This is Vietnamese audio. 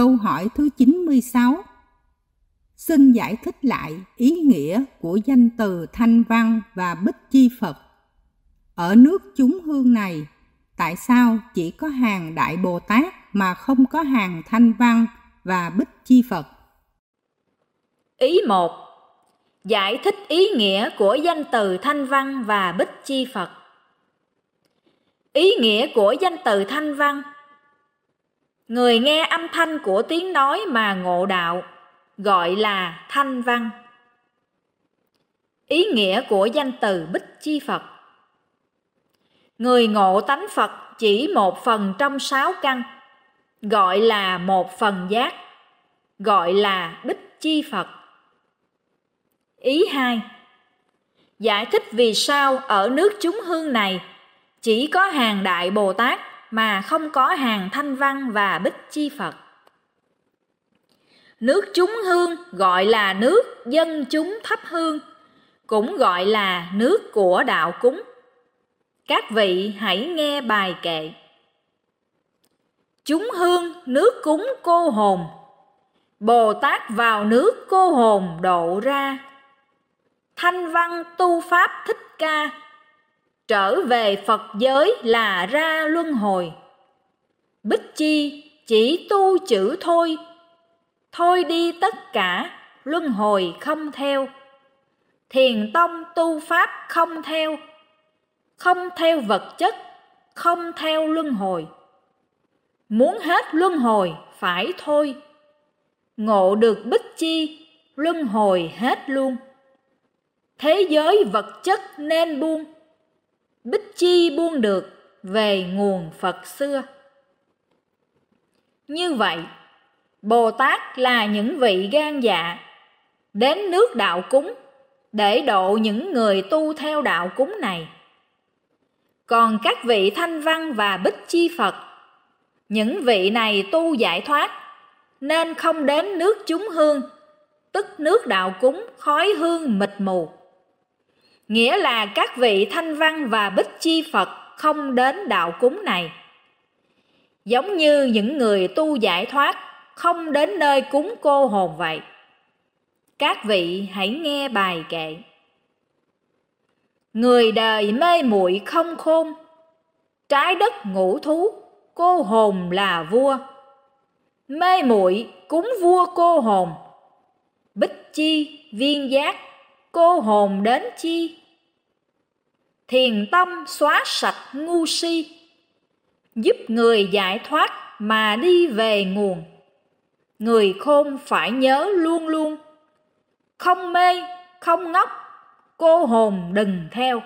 Câu hỏi thứ 96 Xin giải thích lại ý nghĩa của danh từ Thanh Văn và Bích Chi Phật. Ở nước chúng hương này, tại sao chỉ có hàng Đại Bồ Tát mà không có hàng Thanh Văn và Bích Chi Phật? Ý 1. Giải thích ý nghĩa của danh từ Thanh Văn và Bích Chi Phật. Ý nghĩa của danh từ Thanh Văn Người nghe âm thanh của tiếng nói mà ngộ đạo, gọi là thanh văn. Ý nghĩa của danh từ Bích Chi Phật Người ngộ tánh Phật chỉ một phần trong sáu căn, gọi là một phần giác, gọi là Bích Chi Phật. Ý hai Giải thích vì sao ở nước chúng hương này chỉ có hàng đại Bồ Tát mà không có hàng thanh văn và bích chi Phật. Nước chúng hương gọi là nước dân chúng thắp hương, cũng gọi là nước của đạo cúng. Các vị hãy nghe bài kệ. Chúng hương nước cúng cô hồn, Bồ Tát vào nước cô hồn độ ra. Thanh văn tu pháp thích ca, trở về Phật giới là ra luân hồi. Bích chi chỉ tu chữ thôi, thôi đi tất cả, luân hồi không theo. Thiền tông tu pháp không theo, không theo vật chất, không theo luân hồi. Muốn hết luân hồi phải thôi. Ngộ được bích chi, luân hồi hết luôn. Thế giới vật chất nên buông bích chi buông được về nguồn Phật xưa. Như vậy, Bồ Tát là những vị gan dạ đến nước đạo cúng để độ những người tu theo đạo cúng này. Còn các vị thanh văn và bích chi Phật, những vị này tu giải thoát nên không đến nước chúng hương, tức nước đạo cúng khói hương mịt mù nghĩa là các vị thanh văn và bích chi Phật không đến đạo cúng này. Giống như những người tu giải thoát không đến nơi cúng cô hồn vậy. Các vị hãy nghe bài kệ. Người đời mê muội không khôn, trái đất ngũ thú, cô hồn là vua. Mê muội cúng vua cô hồn, bích chi viên giác, cô hồn đến chi thiền tâm xóa sạch ngu si, giúp người giải thoát mà đi về nguồn. Người khôn phải nhớ luôn luôn, không mê, không ngốc, cô hồn đừng theo.